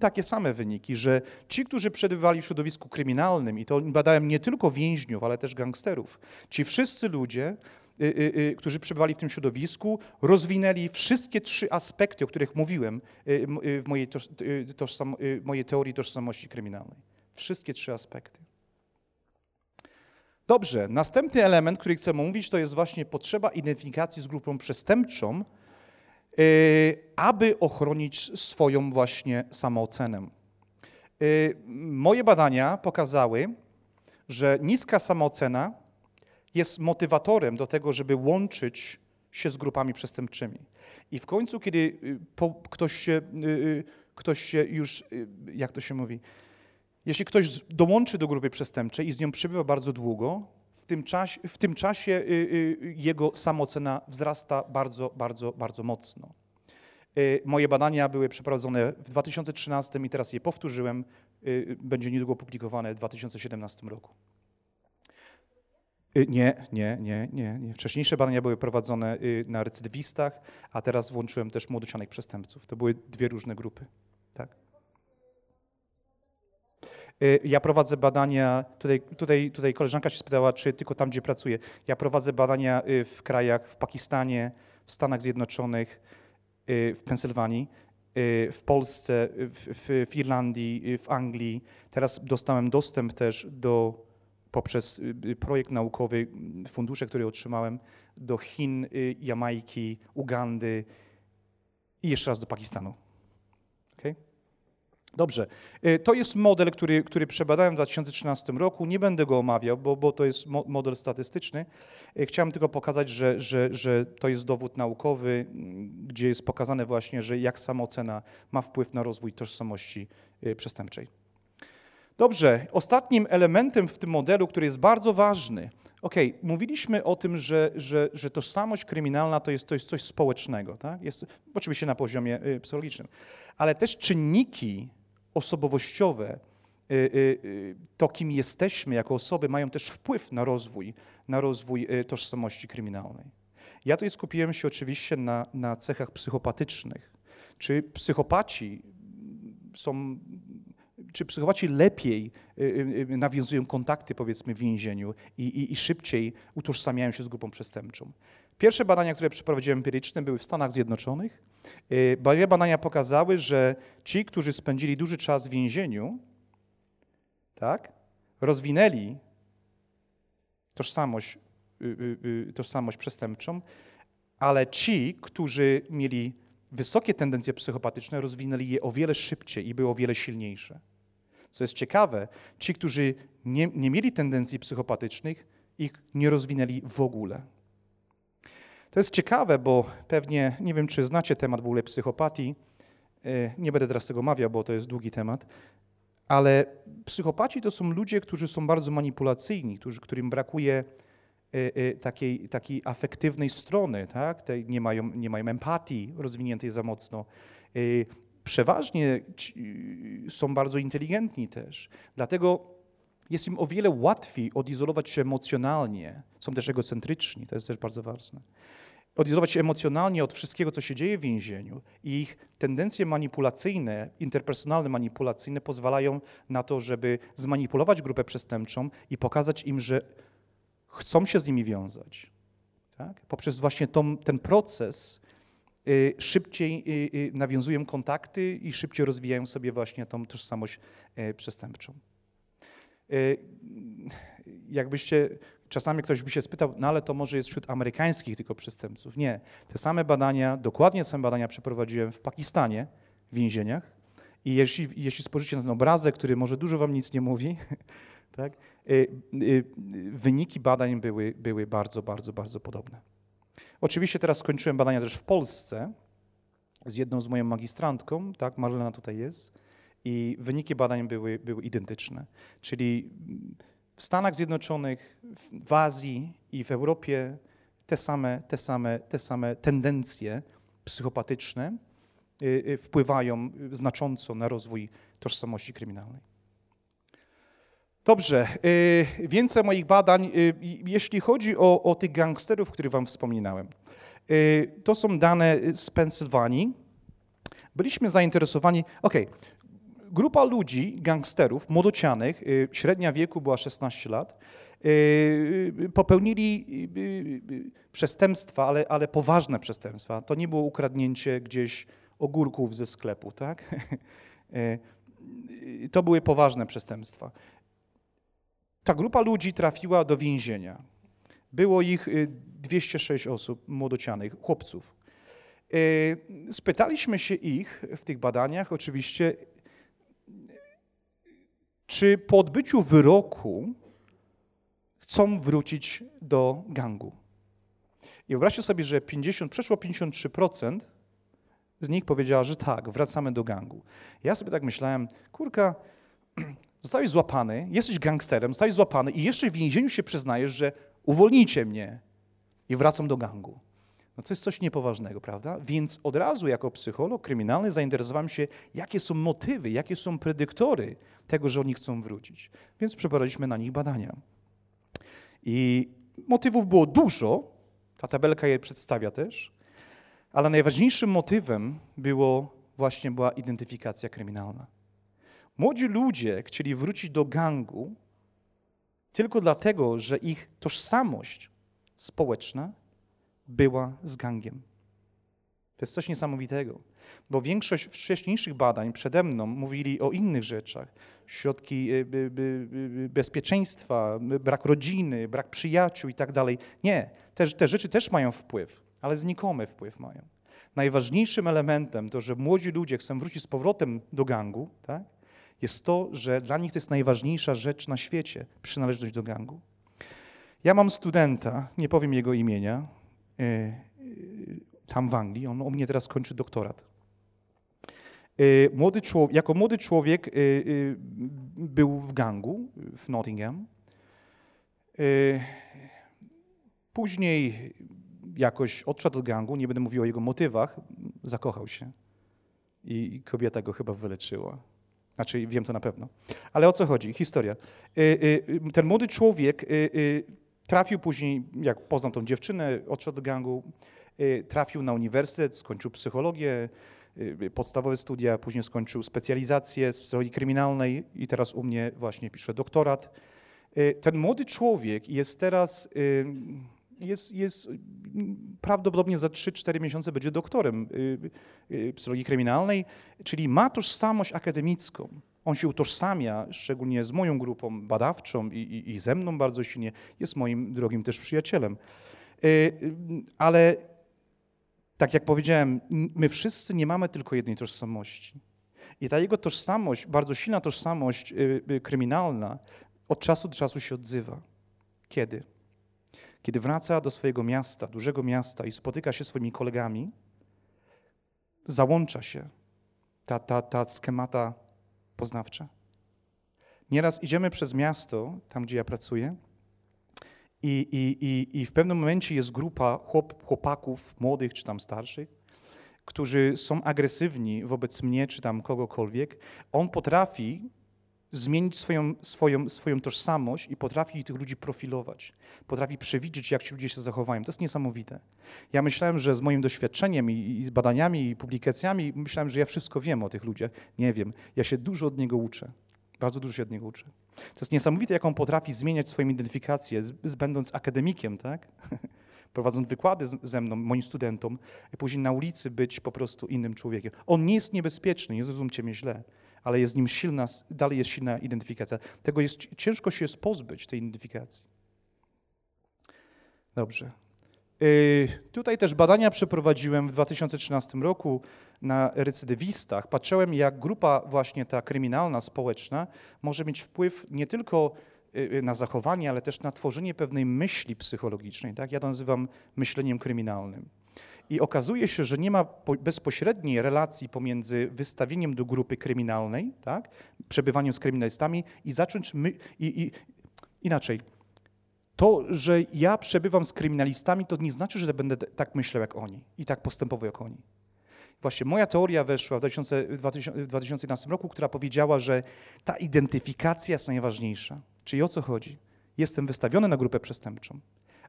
takie same wyniki, że ci, którzy przebywali w środowisku kryminalnym, i to badałem nie tylko więźniów, ale też gangsterów, ci wszyscy ludzie, którzy przebywali w tym środowisku, rozwinęli wszystkie trzy aspekty, o których mówiłem w mojej, tożsam, mojej teorii tożsamości kryminalnej. Wszystkie trzy aspekty. Dobrze, następny element, który chcę mówić, to jest właśnie potrzeba identyfikacji z grupą przestępczą, Y, aby ochronić swoją właśnie samoocenę. Y, moje badania pokazały, że niska samoocena jest motywatorem do tego, żeby łączyć się z grupami przestępczymi. I w końcu, kiedy y, ktoś się, ktoś się już, jak to się mówi, jeśli ktoś dołączy do grupy przestępczej i z nią przebywa bardzo długo, w tym, czasie, w tym czasie y, y, jego samoocena wzrasta bardzo, bardzo, bardzo mocno. Y, moje badania były przeprowadzone w 2013 i teraz je powtórzyłem. Będzie niedługo opublikowane w 2017 roku. Nie, nie, nie, nie, nie. Wcześniejsze badania były prowadzone na recydywistach, a teraz włączyłem też młodocianych przestępców. To były dwie różne grupy. Tak. Y, ja prowadzę badania, tutaj, tutaj, tutaj koleżanka się spytała, czy tylko tam, gdzie pracuję. Ja prowadzę badania y, w krajach, w Pakistanie, w Stanach Zjednoczonych, y, w Pensylwanii, w Polsce, w, w Irlandii, w Anglii. Teraz dostałem dostęp też do, poprzez projekt naukowy, fundusze, które otrzymałem, do Chin, Jamajki, Ugandy i jeszcze raz do Pakistanu. Okay? Dobrze. Y, to jest model, który, który przebadałem w 2013 roku. Nie będę go omawiał, bo, bo to jest model statystyczny. Y, chciałem tylko pokazać, że, że, że to jest dowód naukowy, mm, gdzie jest pokazane właśnie, że jak samoocena ma wpływ na rozwój tożsamości y, przestępczej. Dobrze. Ostatnim elementem w tym modelu, który jest bardzo ważny, OK, mówiliśmy o tym, że, że, że tożsamość kryminalna to jest, to jest coś społecznego, tak? Jest oczywiście na poziomie psychologicznym, ale też czynniki osobowościowe, y, y, y, to kim jesteśmy jako osoby, mają też wpływ na rozwój, na rozwój tożsamości kryminalnej. Ja tutaj skupiłem się oczywiście na, na cechach psychopatycznych. Czy psychopaci są czy psychopaci lepiej nawiązują kontakty, powiedzmy, w więzieniu i, i, i, szybciej utożsamiają się z grupą przestępczą. Pierwsze badania, które przeprowadziłem empiryczne, były w Stanach Zjednoczonych. Moje y, badania pokazały, że ci, którzy spędzili duży czas w więzieniu, tak, rozwinęli tożsamość, y, y, tożsamość przestępczą, ale ci, którzy mieli wysokie tendencje psychopatyczne, rozwinęli je o wiele szybciej i były o wiele silniejsze. Co jest ciekawe, ci, którzy nie, nie mieli tendencji psychopatycznych, ich nie rozwinęli w ogóle. To jest ciekawe, bo pewnie nie wiem, czy znacie temat w ogóle psychopatii. E, nie będę teraz tego omawiał, bo to jest długi temat. Ale psychopaci to są ludzie, którzy są bardzo manipulacyjni, którzy, którym brakuje e, e, takiej, takiej afektywnej strony, tak? Tej nie, mają, nie mają empatii rozwiniętej za mocno. Przeważnie są bardzo inteligentni też. Dlatego jest im o wiele łatwiej odizolować się emocjonalnie. Są też egocentryczni, to jest też bardzo ważne odizolować się emocjonalnie od wszystkiego, co się dzieje w więzieniu. I ich tendencje manipulacyjne, interpersonalne manipulacyjne pozwalają na to, żeby zmanipulować grupę przestępczą i pokazać im, że chcą się z nimi wiązać. Tak? Poprzez właśnie tą, ten proces y, szybciej y, y, nawiązują kontakty i szybciej rozwijają sobie właśnie tą tożsamość y, przestępczą. Y, jakbyście Czasami ktoś by się spytał, no ale to może jest wśród amerykańskich tylko przestępców. Nie. Te same badania, dokładnie te same badania przeprowadziłem w Pakistanie, w więzieniach. I jeśli, jeśli spojrzycie na ten obrazek, który może dużo wam nic nie mówi, tak, y, y, wyniki badań były, były bardzo, bardzo, bardzo podobne. Oczywiście teraz skończyłem badania też w Polsce z jedną z moją magistrantką, tak, Marlena tutaj jest, i wyniki badań były, były identyczne. Czyli w Stanach Zjednoczonych, w Azji i w Europie te same, te same, te same tendencje psychopatyczne y, y, wpływają znacząco na rozwój tożsamości kryminalnej. Dobrze, y, więcej moich badań, jeśli chodzi o, o tych gangsterów, o których Wam wspominałem. To są dane z Pensylwanii. Byliśmy zainteresowani, ok, grupa ludzi, gangsterów, młodocianych, y, średnia wieku była 16 lat, y, popełnili y, przestępstwa, ale, ale poważne przestępstwa. To nie było ukradnięcie gdzieś ogórków ze sklepu, tak? To były poważne przestępstwa. Ta grupa ludzi trafiła do więzienia. Było ich 206 osób, młodocianych, chłopców. Spytaliśmy się ich w tych badaniach, oczywiście, czy po odbyciu wyroku chcą wrócić do gangu. I wyobraźcie sobie, że 50, przeszło 53% z nich powiedziała, że tak, wracamy do gangu. Ja sobie tak myślałem, kurka, zostałeś złapany, jesteś gangsterem, zostałeś złapany i jeszcze w więzieniu się przyznajesz, że uwolnijcie mnie i wracam do gangu. No to jest coś niepoważnego, prawda? Więc od razu jako psycholog kryminalny zainteresowałem się, jakie są motywy, jakie są predyktory tego, że oni chcą wrócić. Więc przeprowadziliśmy na nich badania. I motywów było dużo, ta tabelka je przedstawia też, ale najważniejszym motywem było właśnie była identyfikacja kryminalna. Młodzi ludzie chcieli wrócić do gangu tylko dlatego, że ich tożsamość społeczna była z gangiem. To jest coś niesamowitego, bo większość wcześniejszych badań przede mną mówili o innych rzeczach. Środki y, bezpieczeństwa, brak rodziny, brak przyjaciół i tak dalej. Nie, te, te rzeczy też mają wpływ, ale znikomy wpływ mają. Najważniejszym elementem to, że młodzi ludzie chcą wrócić z powrotem do gangu, tak, jest to, że dla nich to jest najważniejsza rzecz na świecie, przynależność do gangu. Ja mam studenta, nie powiem jego imienia, E, tam w Anglii. On u mnie teraz kończy doktorat. E, młody człowiek, jako młody człowiek e, był w gangu w Nottingham. Później jakoś odszedł od gangu, nie będę mówił o jego motywach, zakochał się. I kobieta go chyba wyleczyła. Znaczy, wiem to na pewno. Ale o co chodzi? Historia. Ten młody człowiek Trafił później, jak poznał tą dziewczynę, odszedł do gangu, y, trafił na uniwersytet, skończył psychologię, y, podstawowe studia, później skończył specjalizację z psychologii kryminalnej i teraz u mnie właśnie pisze doktorat. Y, ten młody człowiek jest teraz, jest, jest prawdopodobnie za 3-4 miesiące będzie doktorem psychologii kryminalnej, czyli ma tożsamość akademicką. On się utożsamia, szczególnie z moją grupą badawczą i, i, i ze mną bardzo silnie, jest moim drogim też przyjacielem. Ale tak jak powiedziałem, my wszyscy nie mamy tylko jednej tożsamości. I ta jego tożsamość, bardzo silna tożsamość kryminalna, od czasu do czasu się odzywa. Kiedy? Kiedy wraca do swojego miasta, dużego miasta i spotyka się z swoimi kolegami, załącza się ta, ta, ta schemata poznawcza. Nieraz idziemy przez miasto, tam gdzie ja pracuję, i, i, i, i w pewnym momencie jest grupa chłop, chłopaków, młodych czy tam starszych, którzy są agresywni wobec mnie czy tam kogokolwiek. On potrafi zmienić swoją, swoją, swoją tożsamość i potrafi tych ludzi profilować. Potrafi przewidzieć, jak ci ludzie się zachowają. To jest niesamowite. Ja myślałem, że z moim doświadczeniem i, i z badaniami i publikacjami, myślałem, że ja wszystko wiem o tych ludziach. Nie wiem. Ja się dużo od niego uczę. Bardzo dużo się od niego uczę. To jest niesamowite, jak on potrafi zmieniać swoją identyfikację, z, z będąc akademikiem, tak? prowadząc wykłady ze mną, moim studentom, i później na ulicy być po prostu innym człowiekiem. On nie jest niebezpieczny, nie zrozumcie mnie źle ale jest nim silna, dalej jest silna identyfikacja. Tego jest, ciężko się jest pozbyć, tej identyfikacji. Dobrze. Yy, tutaj też badania przeprowadziłem w 2013 roku na recydywistach. Patrzyłem, jak grupa właśnie ta kryminalna, społeczna może mieć wpływ nie tylko yy, na zachowanie, ale też na tworzenie pewnej myśli psychologicznej. Tak? Ja to nazywam myśleniem kryminalnym. I okazuje się, że nie ma bezpośredniej relacji pomiędzy wystawieniem do grupy kryminalnej, tak, przebywaniem z kryminalistami i zacząć my, i, i, inaczej. To, że ja przebywam z kryminalistami, to nie znaczy, że będę tak myślał jak oni i tak postępował jak oni. Właśnie moja teoria weszła w 2011 roku, która powiedziała, że ta identyfikacja jest najważniejsza. Czyli o co chodzi? Jestem wystawiony na grupę przestępczą,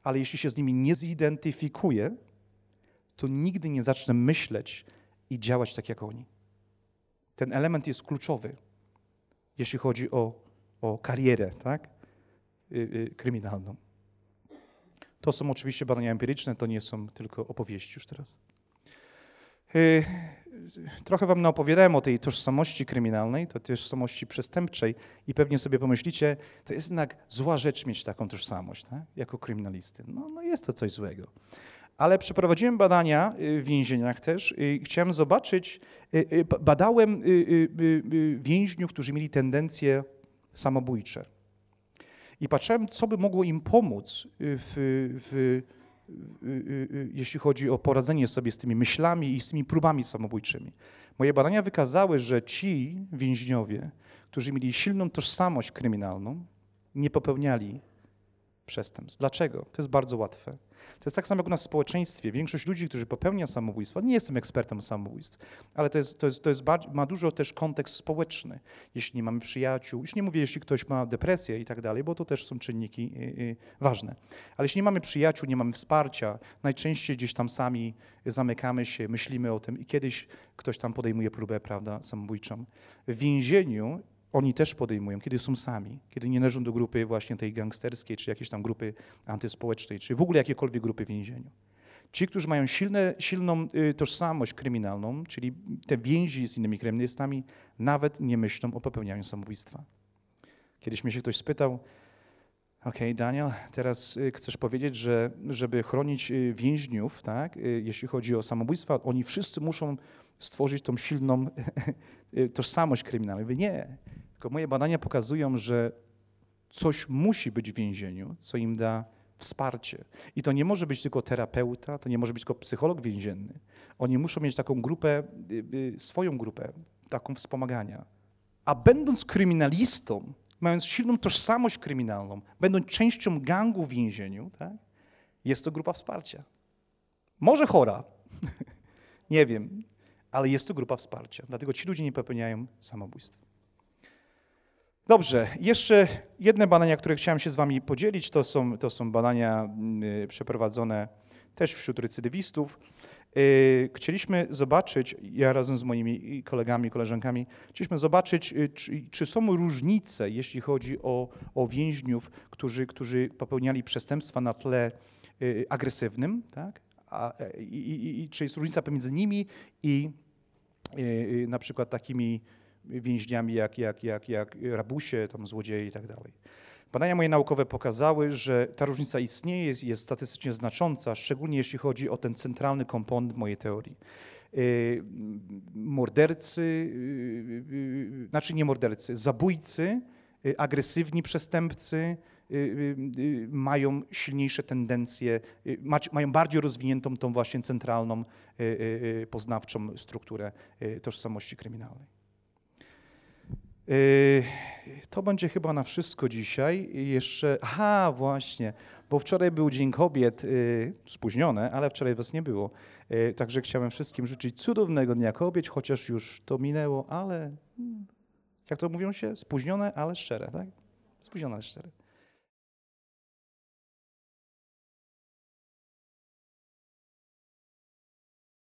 ale jeśli się z nimi nie zidentyfikuję, to nigdy nie zacznę myśleć i działać tak jak oni. Ten element jest kluczowy, jeśli chodzi o, o karierę tak? Y, y, kryminalną. To są oczywiście badania empiryczne, to nie są tylko opowieści już teraz. Y, trochę wam opowiadałem o tej tożsamości kryminalnej, to tożsamości przestępczej i pewnie sobie pomyślicie, to jest jednak zła rzecz mieć taką tożsamość, tak? jako kryminalisty. No, no jest to coś złego ale przeprowadziłem badania y, w więzieniach też i chciałem zobaczyć, y, y, badałem więźniów, którzy mieli tendencje samobójcze. I patrzyłem, co by mogło im pomóc, w, w, jeśli chodzi o poradzenie sobie z tymi myślami i z tymi próbami samobójczymi. Moje badania wykazały, że ci więźniowie, którzy mieli silną tożsamość kryminalną, nie popełniali przestępstw. Dlaczego? To jest bardzo łatwe. To jest tak samo jak u nas w społeczeństwie. Większość ludzi, którzy popełnia samobójstwo, nie jestem ekspertem samobójstw, ale to, jest, to, jest, to jest ma dużo też kontekst społeczny. Jeśli nie mamy przyjaciół, już nie mówię, jeśli ktoś ma depresję i tak dalej, bo to też są czynniki y, y, ważne. Ale jeśli nie mamy przyjaciół, nie mamy wsparcia, najczęściej gdzieś tam sami zamykamy się, myślimy o tym i kiedyś ktoś tam podejmuje próbę, prawda, samobójczą. W więzieniu oni też podejmują, kiedy są sami, kiedy nie należą do grupy właśnie tej gangsterskiej, czy jakiejś tam grupy antyspołecznej, czy w ogóle jakiejkolwiek grupy w więzieniu. Ci, którzy mają silne, silną y, tożsamość kryminalną, czyli te więzi z innymi kryminalistami, nawet nie myślą o popełnianiu samobójstwa. Kiedyś mnie się ktoś spytał, OK, Daniel, teraz y, chcesz powiedzieć, że żeby chronić y, więźniów, tak, jeśli chodzi o samobójstwa, oni wszyscy muszą stworzyć tą silną tożsamość kryminalną. Mówię, nie, tylko moje badania pokazują, że coś musi być w więzieniu, co im da wsparcie. I to nie może być tylko terapeuta, to nie może być tylko psycholog więzienny. Oni muszą mieć taką grupę, y, y, swoją grupę, taką wspomagania. A będąc kryminalistą, mając silną tożsamość kryminalną, będąc częścią gangu w więzieniu, tak, jest to grupa wsparcia. Może chora, nie wiem, ale jest to grupa wsparcia. Dlatego ci ludzie nie popełniają samobójstwa. Dobrze, jeszcze jedne badania, które chciałem się z Wami podzielić, to są, to są badania y, przeprowadzone też wśród recydywistów. Y, chcieliśmy zobaczyć, ja razem z moimi kolegami, koleżankami, chcieliśmy zobaczyć, y, czy, czy są różnice, jeśli chodzi o, o więźniów, którzy, którzy popełniali przestępstwa na tle agresywnym, tak? A, i, i, i, czy jest różnica pomiędzy nimi i na przykład takimi więźniami jak, jak, jak, jak rabusie, tam złodzieje i tak dalej. Badania moje naukowe pokazały, że ta różnica istnieje, jest, jest statystycznie znacząca, szczególnie jeśli chodzi o ten centralny komponent mojej teorii. Yy, mordercy, yy, yy, znaczy nie mordercy, zabójcy, agresywni przestępcy, mają silniejsze tendencje, mają bardziej rozwiniętą tą właśnie centralną, poznawczą strukturę tożsamości kryminalnej. Y, To będzie chyba na wszystko dzisiaj. Jeszcze, aha, właśnie, bo wczoraj był Dzień Kobiet, y, spóźnione, ale wczoraj was nie było. Y, Także chciałem wszystkim życzyć cudownego Dnia Kobiet, chociaż już to minęło, ale mm, jak to mówią się? Spóźnione, ale szczere, tak? Spóźnione, ale szczere.